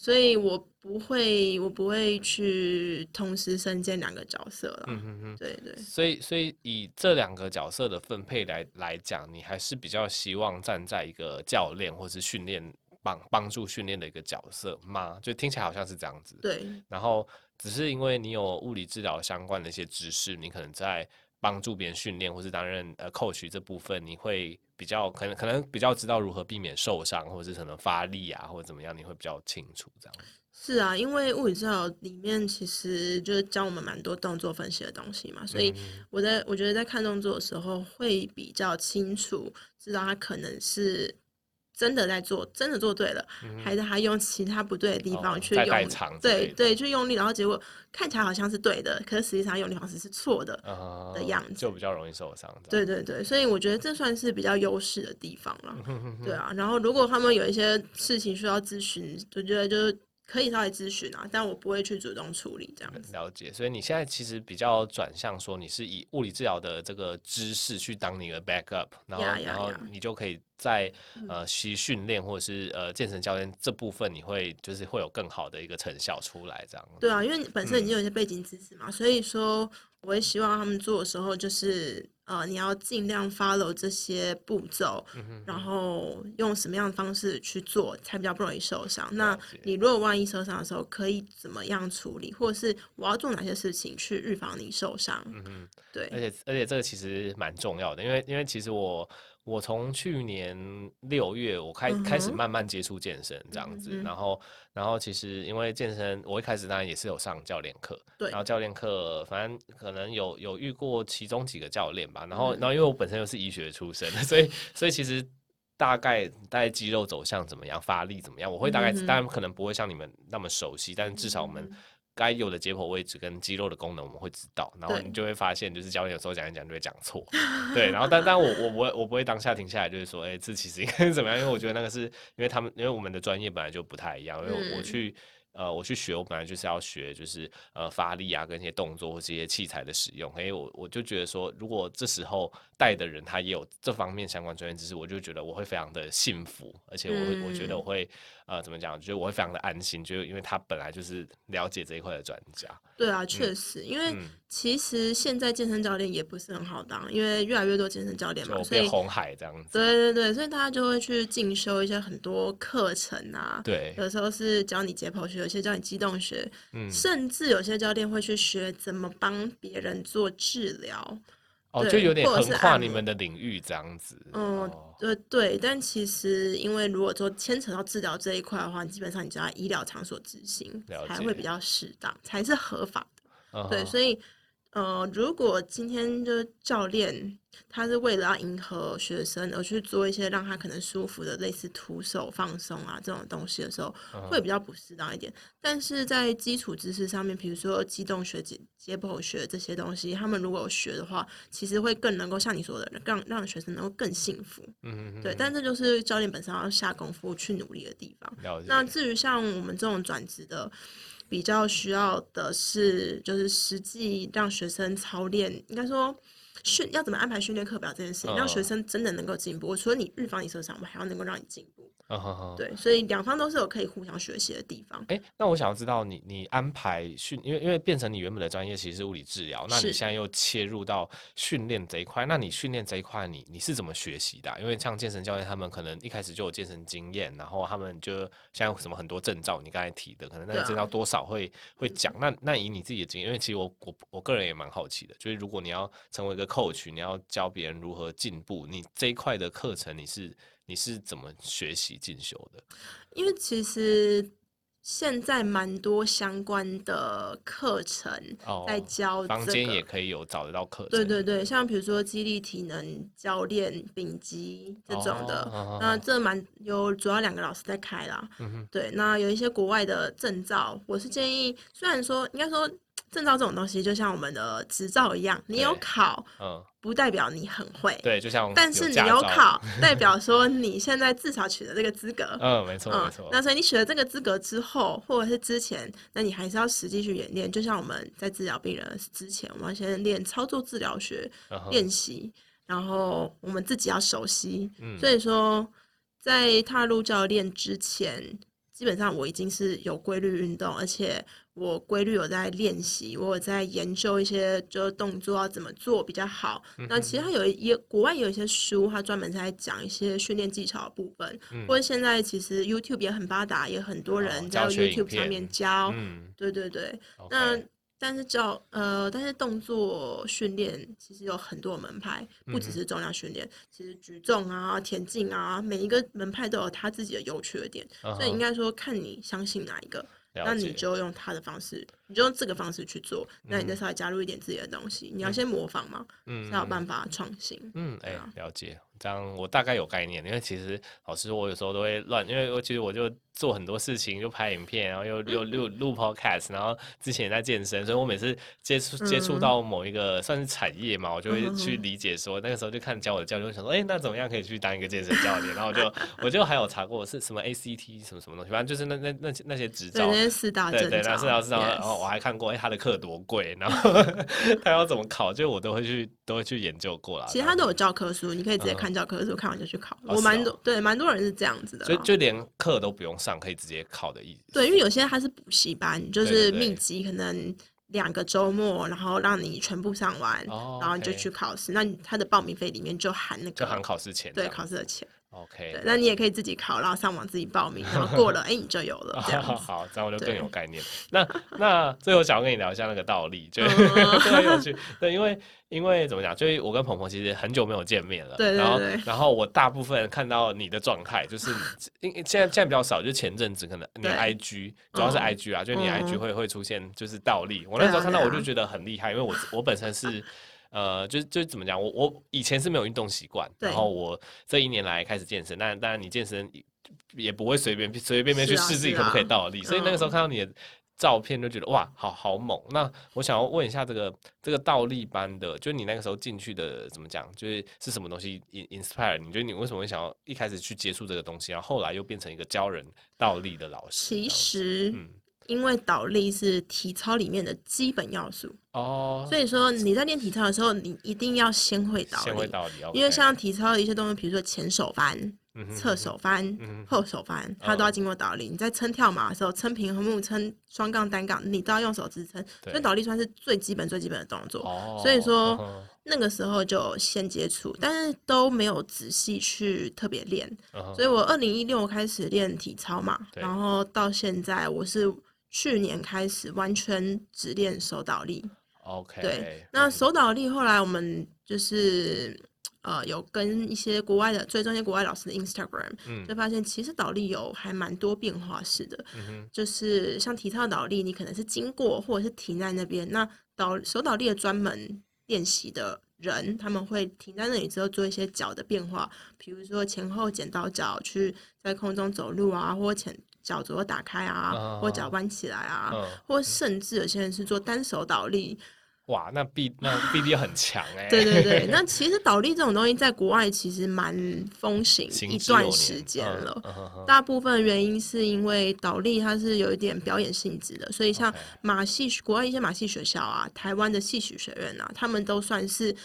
所以我不会，我不会去同时身兼两个角色了。嗯哼哼，对对。所以，所以以这两个角色的分配来来讲，你还是比较希望站在一个教练或是训练帮帮助训练的一个角色吗？就听起来好像是这样子。对。然后，只是因为你有物理治疗相关的一些知识，你可能在。帮助别人训练，或是担任呃 coach 这部分，你会比较可能可能比较知道如何避免受伤，或者是可能发力啊，或者怎么样，你会比较清楚这样。是啊，因为物理治疗里面其实就是教我们蛮多动作分析的东西嘛，所以我在我觉得在看动作的时候会比较清楚，知道他可能是。真的在做，真的做对了，嗯、还是他用其他不对的地方去用，哦、对对，去用力，然后结果看起来好像是对的，可是实际上用力方式是错的、嗯、的样子，就比较容易受伤。对对对，所以我觉得这算是比较优势的地方了。(laughs) 对啊，然后如果他们有一些事情需要咨询，我觉得就是。可以稍微咨询啊，但我不会去主动处理这样子。了解，所以你现在其实比较转向说，你是以物理治疗的这个知识去当你的 backup，然后.然后你就可以在呃习训练或者是呃健身教练这部分，你会就是会有更好的一个成效出来这样。对啊，因为本身已经有一些背景知识嘛，嗯、所以说我会希望他们做的时候就是。呃，你要尽量 follow 这些步骤，然后用什么样的方式去做，才比较不容易受伤。那你如果万一受伤的时候，可以怎么样处理，或者是我要做哪些事情去预防你受伤？嗯嗯对。而且而且这个其实蛮重要的，因为因为其实我。我从去年六月我开开始慢慢接触健身这样子，嗯、然后然后其实因为健身，我一开始当然也是有上教练课，对，然后教练课反正可能有有遇过其中几个教练吧，然后然后因为我本身又是医学出身，所以所以其实大概大概肌肉走向怎么样，发力怎么样，我会大概、嗯、当然可能不会像你们那么熟悉，但是至少我们。该有的解剖位置跟肌肉的功能我们会知道，然后你就会发现，就是教练有时候讲一讲就会讲错，(laughs) 对，然后但但我我不会我不会当下停下来，就是说，哎、欸，这其实应该是怎么样？因为我觉得那个是因为他们因为我们的专业本来就不太一样，因为我去。呃，我去学，我本来就是要学，就是呃发力啊，跟一些动作或这些器材的使用。哎，我我就觉得说，如果这时候带的人他也有这方面相关专业知识，我就觉得我会非常的幸福，而且我会、嗯、我觉得我会呃怎么讲，觉得我会非常的安心，就因为他本来就是了解这一块的专家。对啊，确实，嗯、因为其实现在健身教练也不是很好当，因为越来越多健身教练嘛，所以红海这样子。对对对，所以大家就会去进修一些很多课程啊。对，有时候是教你解剖学。有些教你机动学，嗯，甚至有些教练会去学怎么帮别人做治疗，哦，就有点横跨你们的领域这样子。嗯，对对，但其实因为如果说牵扯到治疗这一块的话，基本上你就要医疗场所执行才会比较适当，才是合法的。对，所以。呃，如果今天就是教练，他是为了要迎合学生而去做一些让他可能舒服的类似徒手放松啊这种东西的时候，会比较不适当一点。但是在基础知识上面，比如说机动学、解解剖学这些东西，他们如果有学的话，其实会更能够像你说的，让让学生能够更幸福。嗯嗯对，但这就是教练本身要下功夫去努力的地方。那至于像我们这种转职的。比较需要的是，就是实际让学生操练，应该说训要怎么安排训练课表这件事情，让学生真的能够进步。除了你预防你受伤，我们还要能够让你进步。Uh huh. 对，所以两方都是有可以互相学习的地方。哎、欸，那我想要知道你，你安排训，因为因为变成你原本的专业其实是物理治疗，那你现在又切入到训练这一块，那你训练这一块，你你是怎么学习的、啊？因为像健身教练，他们可能一开始就有健身经验，然后他们就像什么很多证照，你刚才提的，可能那个证照多少会、啊、会讲。那那以你自己的经验，因为其实我我我个人也蛮好奇的，就是如果你要成为一个 coach，你要教别人如何进步，你这一块的课程你是？你是怎么学习进修的？因为其实现在蛮多相关的课程在教、这个，房间也可以有找得到课程。对对对，像比如说肌力体能教练丙级这种的，哦、那这蛮有主要两个老师在开啦。嗯、对，那有一些国外的证照，我是建议，虽然说应该说。证照这种东西就像我们的执照一样，你有考，嗯，不代表你很会，对，就像，但是你有考，(laughs) 代表说你现在至少取得这个资格，嗯，没错，没错。那所以你取得这个资格之后，或者是之前，那你还是要实际去演练。就像我们在治疗病人之前，我们要先练操作治疗学练习，然后我们自己要熟悉。所以说，在踏入教练之前。基本上我已经是有规律运动，而且我规律有在练习，我有在研究一些就是动作要怎么做比较好。嗯、那其实它有一国外有一些书，它专门在讲一些训练技巧的部分，嗯、或者现在其实 YouTube 也很发达，也很多人在 YouTube 上面教。嗯、对对对那。但是教呃，但是动作训练其实有很多门派，不只是重量训练，嗯、其实举重啊、田径啊，每一个门派都有他自己的优缺点，嗯、所以应该说看你相信哪一个，解那你就用他的方式，你就用这个方式去做，嗯、那你再稍微加入一点自己的东西，嗯、你要先模仿嘛，嗯，才有办法创新。嗯，哎、了解，这样我大概有概念，因为其实老师我有时候都会乱，因为我其实我就。做很多事情，就拍影片，然后又又录 (laughs) 录 podcast，然后之前也在健身，所以我每次接触接触到某一个算是产业嘛，我就会去理解说，那个时候就看教我的教练，就想说，哎，那怎么样可以去当一个健身教练？然后我就我就还有查过是什么 ACT 什么什么东西，反正就是那那那那些执照，那些四大对对，那四大证照，然后我还看过，哎，他的课多贵，然后 (laughs) 他要怎么考，就我都会去都会去研究过啦。其实他都有教科书，你可以直接看教科书，看完就去考。我蛮多对蛮多人是这样子的，所以就连课都不用上，可以直接考。的意思，对，因为有些他是补习班，就是密集，可能两个周末，然后让你全部上完，然后你就去考试。那他的报名费里面就含那个，就含考试钱，对，考试的钱。OK，对，那你也可以自己考，然后上网自己报名，然后过了，(laughs) 哎，你就有了。这样好，这样我就更有概念。那那最后想要跟你聊一下那个倒立，(laughs) 就很有趣。对，因为因为怎么讲，就是我跟鹏鹏其实很久没有见面了。对对对。然后然后我大部分看到你的状态，就是因现在现在比较少，就前阵子可能你 IG 主要是 IG 啊，就你 IG 会会出现就是倒立。我那时候看到我就觉得很厉害，因为我我本身是。呃，就就怎么讲，我我以前是没有运动习惯，然后我这一年来开始健身，但当然你健身也不会随便随随便便去试自己可不可以倒立，啊啊、所以那个时候看到你的照片就觉得、嗯、哇，好好猛。那我想要问一下，这个这个倒立班的，就你那个时候进去的怎么讲，就是是什么东西 inspire 你？觉得你为什么会想要一开始去接触这个东西，然后后来又变成一个教人倒立的老师？其实，嗯。因为倒立是体操里面的基本要素哦，所以说你在练体操的时候，你一定要先会倒立。先会倒立，因为像体操的一些动作，比如说前手翻、侧手翻、后手翻，它都要经过倒立。你在撑跳马的时候，撑平衡木、撑双杠单杠，你都要用手支撑，所以倒立算是最基本、最基本的动作。所以说那个时候就先接触，但是都没有仔细去特别练。所以我二零一六开始练体操嘛，然后到现在我是。去年开始完全只练手倒立，OK。对，那手倒立后来我们就是呃有跟一些国外的追踪一些国外老师的 Instagram，嗯，就发现其实倒立有还蛮多变化式的，嗯哼，就是像体操倒立，你可能是经过或者是停在那边，那倒手倒立的专门练习的人，他们会停在那里之后做一些脚的变化，比如说前后剪刀脚去在空中走路啊，或前。脚左右打开啊，uh, 或脚弯起来啊，uh, 或甚至有些人是做单手倒立。哇，那臂那臂力很强哎。对对对，(laughs) 那其实倒立这种东西在国外其实蛮风行一段时间了。Uh, uh, uh, uh, 大部分原因是因为倒立它是有一点表演性质的，所以像马戏国外一些马戏学校啊，台湾的戏曲学院啊，他们都算是。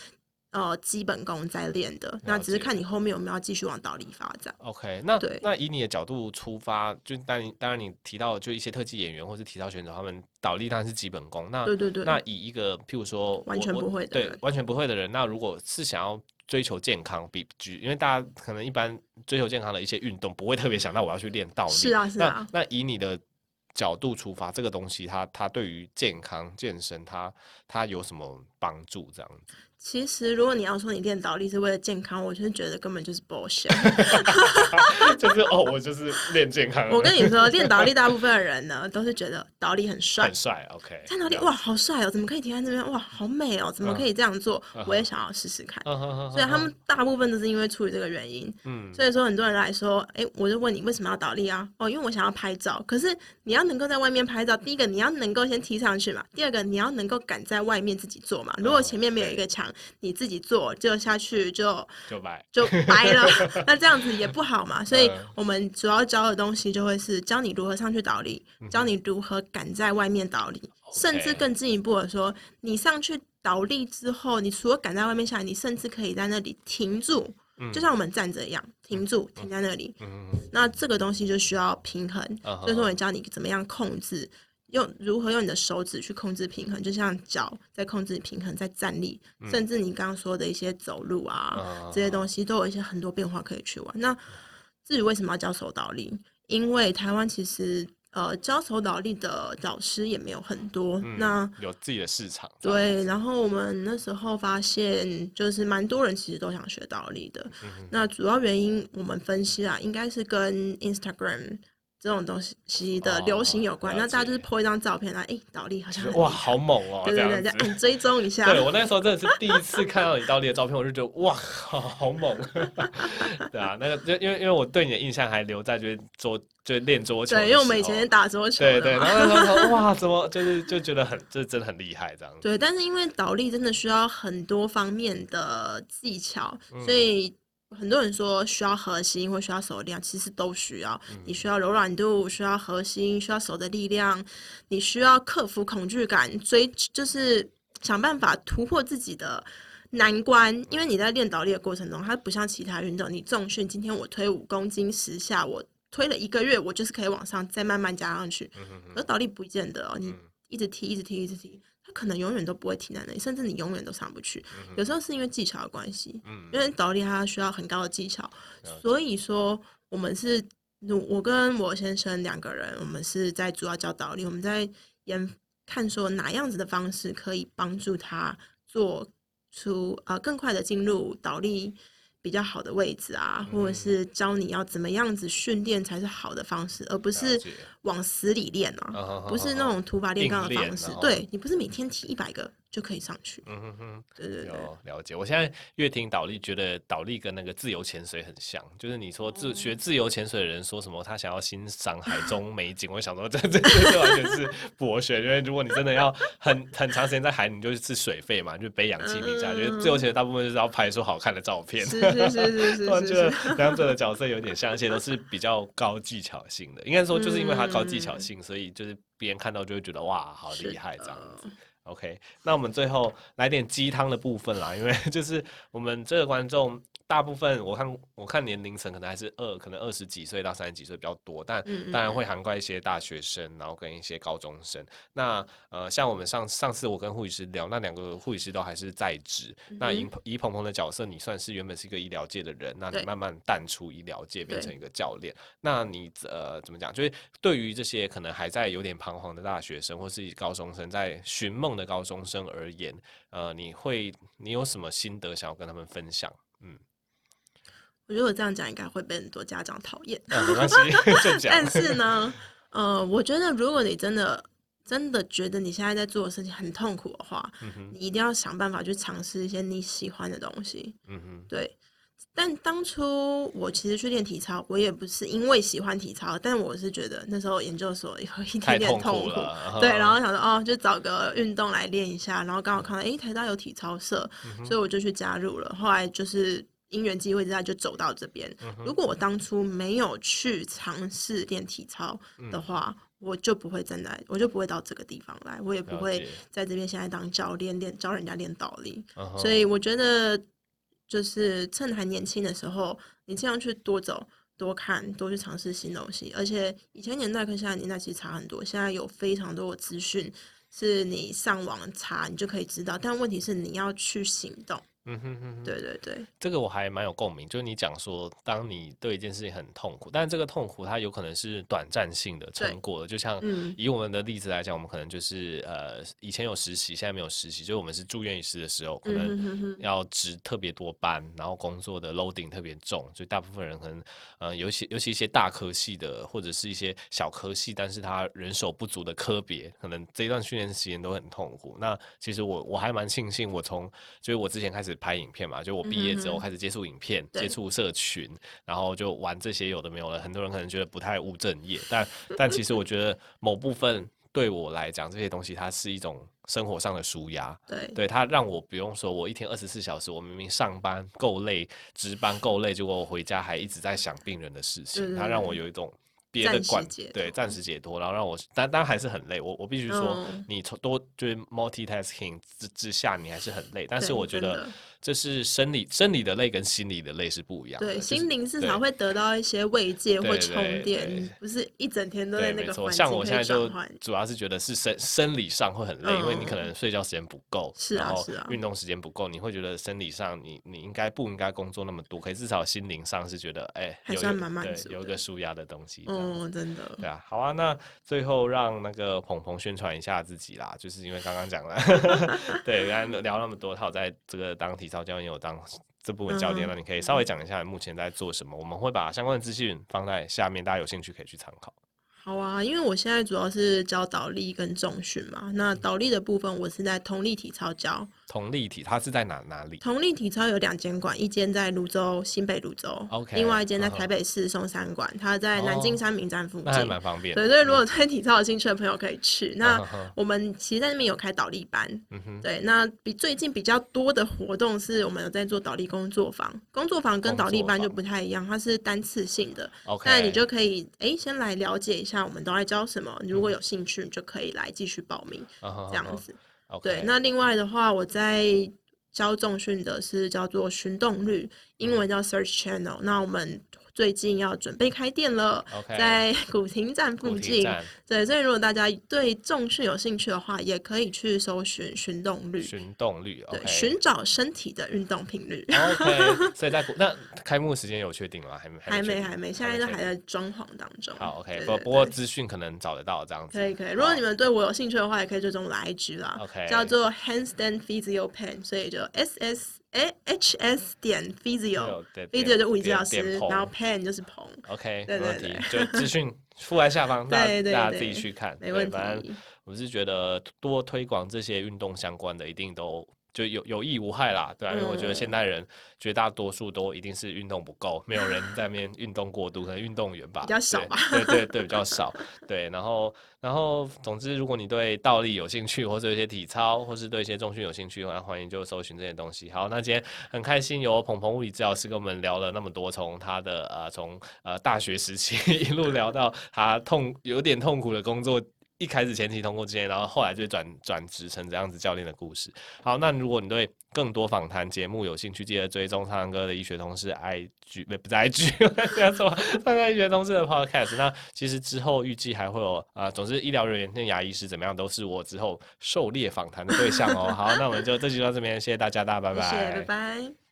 呃，基本功在练的，那只是看你后面有没有继续往倒立发展。OK，那对，那以你的角度出发，就当然当然你提到就一些特技演员或是体操选手，他们倒立当然是基本功。那对对对，那以一个譬如说完全不会的对完全不会的人，那如果是想要追求健康，比举，因为大家可能一般追求健康的一些运动，不会特别想到我要去练倒立。是啊是啊。那那以你的角度出发，这个东西它它对于健康健身，它它有什么帮助？这样子。其实，如果你要说你练倒立是为了健康，我就是觉得根本就是 bullshit。(laughs) 就是哦，我就是练健康。我跟你说，练倒立大部分的人呢，都是觉得倒立很帅，很帅。OK，看倒立哇，好帅哦！怎么可以停在那边？哇，好美哦！怎么可以这样做？我也想要试试看。所以他们大部分都是因为出于这个原因。嗯，所以说很多人来说，哎，我就问你为什么要倒立啊？哦，因为我想要拍照。可是你要能够在外面拍照，第一个你要能够先踢上去嘛，第二个你要能够敢在外面自己做嘛。如果前面没有一个墙。你自己做就下去就就白就白了，(laughs) 那这样子也不好嘛。所以我们主要教的东西就会是教你如何上去倒立，教你如何敢在外面倒立，甚至更进一步的说，你上去倒立之后，你除了敢在外面下来，你甚至可以在那里停住，就像我们站着一样，停住，停在那里。那这个东西就需要平衡，所以说我教你怎么样控制。用如何用你的手指去控制平衡，就像脚在控制平衡，在站立，嗯、甚至你刚刚说的一些走路啊，嗯、这些东西都有一些很多变化可以去玩。那至于为什么要教手倒立？因为台湾其实呃教手倒立的导师也没有很多，嗯、那有自己的市场。对，然后我们那时候发现，就是蛮多人其实都想学倒立的。嗯、那主要原因我们分析啊，应该是跟 Instagram。这种东西的流行有关，那大家就是 po 一张照片啊，哎，倒立好像哇，好猛哦！对对对，你追踪一下。对，我那时候真的是第一次看到你倒立的照片，我就觉得哇，好好猛。(laughs) 对啊，那个就因为因为我对你的印象还留在就是桌就练桌球，对，因为我们以前打桌球，对对，然后那时候 (laughs) 哇，怎么就是就觉得很，这真的很厉害这样子。对，但是因为倒立真的需要很多方面的技巧，所以。很多人说需要核心或需要手力量，其实都需要。你需要柔软度，需要核心，需要手的力量，你需要克服恐惧感，追就是想办法突破自己的难关。因为你在练倒立的过程中，它不像其他运动，你重训今天我推五公斤十下，我推了一个月，我就是可以往上再慢慢加上去。而倒立不见得哦，你一直踢，一直踢，一直踢。可能永远都不会停在那里，甚至你永远都上不去。嗯、有时候是因为技巧的关系，嗯，因为倒立它需要很高的技巧，所以说我们是，我跟我先生两个人，我们是在主要教倒立，我们在研看说哪样子的方式可以帮助他做出呃更快的进入倒立。比较好的位置啊，或者是教你要怎么样子训练才是好的方式，而不是往死里练啊，不是那种土法炼钢的方式。对，你不是每天提一百个。就可以上去。嗯哼哼，对对对，有了解。我现在越听倒立，觉得倒立跟那个自由潜水很像。就是你说自学自由潜水的人说什么，他想要欣赏海中美景，(laughs) 我想说这这这完全是博学。因为如果你真的要很很长时间在海，你就是水费嘛，就背氧气瓶下去。自由潜水大部分就是要拍出好看的照片。是是是是。(laughs) 我觉得两者的角色有点像，而且都是比较高技巧性的。应该说，就是因为它高技巧性，所以就是别人看到就会觉得哇，好厉害这样子。OK，那我们最后来点鸡汤的部分啦，因为 (laughs) 就是我们这个观众。大部分我看我看年龄层可能还是二，可能二十几岁到三十几岁比较多，但当然会涵盖一些大学生，然后跟一些高中生。那呃，像我们上上次我跟护理师聊，那两个护理师都还是在职。那以以鹏鹏的角色，你算是原本是一个医疗界的人，那你慢慢淡出医疗界，变成一个教练。那你呃怎么讲？就是对于这些可能还在有点彷徨的大学生，或是高中生，在寻梦的高中生而言，呃，你会你有什么心得想要跟他们分享？嗯。我觉得我这样讲应该会被很多家长讨厌。啊，没关系，(laughs) 但是呢，呃，我觉得如果你真的真的觉得你现在在做的事情很痛苦的话，嗯，你一定要想办法去尝试一些你喜欢的东西。嗯哼，对。但当初我其实去练体操，我也不是因为喜欢体操，但我是觉得那时候研究所有一点点痛苦，痛苦对，(laughs) 然后想说哦，就找个运动来练一下，然后刚好看到诶，台大有体操社，嗯，所以我就去加入了。后来就是。因缘机会之下就走到这边。如果我当初没有去尝试练体操的话，我就不会站在，我就不会到这个地方来，我也不会在这边现在当教练练教人家练倒立。所以我觉得，就是趁还年轻的时候，你这样去多走、多看、多去尝试新东西。而且以前年代跟现在年代其实差很多，现在有非常多的资讯是你上网查你就可以知道，但问题是你要去行动。嗯哼哼哼，对对对，这个我还蛮有共鸣。就是你讲说，当你对一件事情很痛苦，但是这个痛苦它有可能是短暂性的成果的。就像以我们的例子来讲，我们可能就是呃以前有实习，现在没有实习，就是我们是住院医师的时候，可能要值特别多班，然后工作的 loading 特别重，所以大部分人可能呃尤其尤其一些大科系的或者是一些小科系，但是他人手不足的科别，可能这一段训练时间都很痛苦。那其实我我还蛮庆幸，我从就是我之前开始。拍影片嘛，就我毕业之后开始接触影片，嗯、接触社群，然后就玩这些有的没有的。很多人可能觉得不太务正业，但 (laughs) 但其实我觉得某部分对我来讲，这些东西它是一种生活上的舒压。对，对，它让我不用说，我一天二十四小时，我明明上班够累，值班够累，结果我回家还一直在想病人的事情，它让我有一种。别的管对暂时解脱，然后让我，但当然还是很累。我我必须说，你从多就是 multitasking 之之下，你还是很累。但是我觉得这是生理生理的累跟心理的累是不一样的。对，心灵至少会得到一些慰藉或充电，不是一整天都在那个环境。像我现在就主要是觉得是生生理上会很累，因为你可能睡觉时间不够，是啊然后运动时间不够，你会觉得生理上你你应该不应该工作那么多？可以至少心灵上是觉得哎，有对有一个舒压的东西。哦，真的。对啊，好啊，那最后让那个鹏鹏宣传一下自己啦，就是因为刚刚讲了，(laughs) 对，刚刚聊那么多，他有在这个当体操教练，有当这部分教练，那你可以稍微讲一下目前在做什么，我们会把相关的资讯放在下面，大家有兴趣可以去参考。好啊，因为我现在主要是教倒立跟重训嘛。那倒立的部分，我是在通力体操教。同立体，它是在哪哪里？同立体操有两间馆，一间在泸州新北泸州，OK，另外一间在台北市松山馆，它在南京三民站附近，那还蛮方便。对，所以如果对体操有兴趣的朋友可以去。(laughs) 那我们其实在那边有开倒立班，对。那比最近比较多的活动是我们有在做倒立工作坊，工作坊跟倒立班就不太一样，它是单次性的。OK，那你就可以哎先来了解一下我们都在教什么，如果有兴趣就可以来继续报名，这样子。对，那另外的话，我在教重训的是叫做寻动率，英文叫 Search Channel。那我们最近要准备开店了，okay, 在 (laughs) 古亭站附近。对，所以如果大家对重训有兴趣的话，也可以去搜寻寻动率。寻动率，对，寻、okay. 找身体的运动频率。OK，(laughs) 所以在古那开幕时间有确定吗？还没，还没，还没，现在都还在装潢当中。好，OK，不不过资讯可能找得到这样子。可以，可以。如果你们对我有兴趣的话，也可以追踪我的 IG 啦。OK，叫做 Handstand Physio Pen，所以就 S S。哎，H S 点 physio，physio 就物理治疗师，然后 pen 就是鹏。OK，对对对，就资讯附在下方，大家大家自己去看。没问题。反正我是觉得多推广这些运动相关的，一定都。就有有益无害啦，对啊，因为我觉得现代人绝大多数都一定是运动不够，没有人在那边运动过度，可能运动员吧，比较少吧，对对对，对，比较 (laughs) 少，对，然后然后总之，如果你对倒立有兴趣，或者一些体操，或是对一些重训有兴趣欢迎就搜寻这些东西。好，那今天很开心有鹏鹏物理治疗师跟我们聊了那么多，从他的呃从呃大学时期 (laughs) 一路聊到他痛有点痛苦的工作。一开始前期通过之前，然后后来就转转职成这样子教练的故事。好，那如果你对更多访谈节目有兴趣，记得追踪苍蓝鸽的医学同事 IG，不不是 IG，(laughs) 这样说，苍蓝鸽医学同事的 Podcast。那其实之后预计还会有啊、呃，总之医疗人员跟牙医师怎么样，都是我之后狩猎访谈的对象哦。好，那我们就这集到这边，谢谢大家，大家拜拜，拜拜。